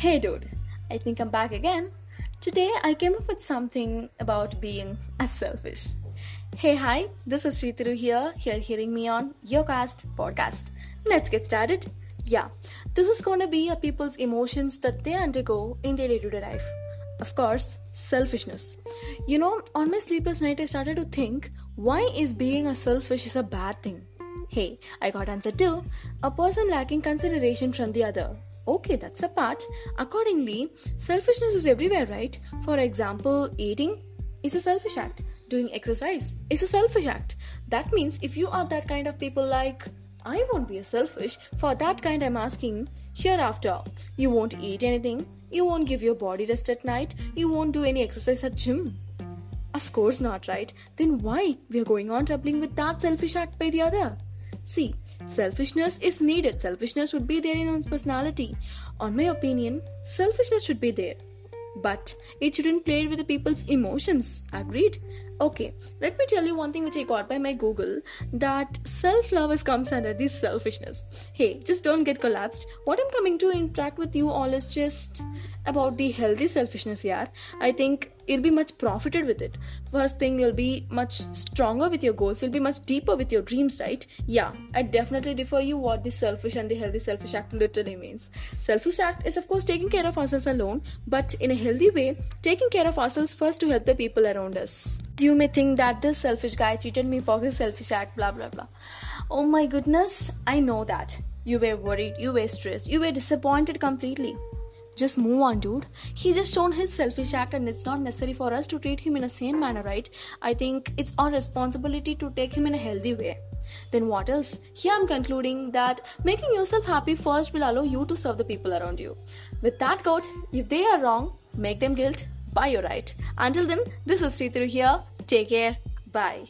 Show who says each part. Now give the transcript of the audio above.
Speaker 1: Hey dude, I think I'm back again. Today I came up with something about being a selfish. Hey hi, this is Sritiru here. You're hearing me on Your Cast podcast. Let's get started. Yeah, this is gonna be a people's emotions that they undergo in their day-to-day life. Of course, selfishness. You know, on my sleepless night I started to think, why is being a selfish is a bad thing? Hey, I got answer too. A person lacking consideration from the other Okay, that's a part. Accordingly, selfishness is everywhere, right? For example, eating is a selfish act. Doing exercise is a selfish act. That means if you are that kind of people like I won't be a selfish. For that kind, I'm asking hereafter. You won't eat anything. You won't give your body rest at night. You won't do any exercise at gym. Of course not, right? Then why we are going on troubling with that selfish act by the other? See, selfishness is needed. Selfishness would be there in one's personality. On my opinion, selfishness should be there. But it shouldn't play with the people's emotions. Agreed? Okay, let me tell you one thing which I got by my Google that self love comes under this selfishness. Hey, just don't get collapsed. What I'm coming to interact with you all is just about the healthy selfishness, yeah. I think you'll be much profited with it. First thing, you'll be much stronger with your goals, you'll be much deeper with your dreams, right? Yeah, I definitely defer you what the selfish and the healthy selfish act literally means. Selfish act is, of course, taking care of ourselves alone, but in a healthy way, taking care of ourselves first to help the people around us. You may think that this selfish guy cheated me for his selfish act, blah blah blah. Oh my goodness, I know that. You were worried, you were stressed, you were disappointed completely. Just move on, dude. He just shown his selfish act, and it's not necessary for us to treat him in the same manner, right? I think it's our responsibility to take him in a healthy way. Then what else? Here I'm concluding that making yourself happy first will allow you to serve the people around you. With that quote, if they are wrong, make them guilt, by your right. Until then, this is Sritiru here. Take care. Bye.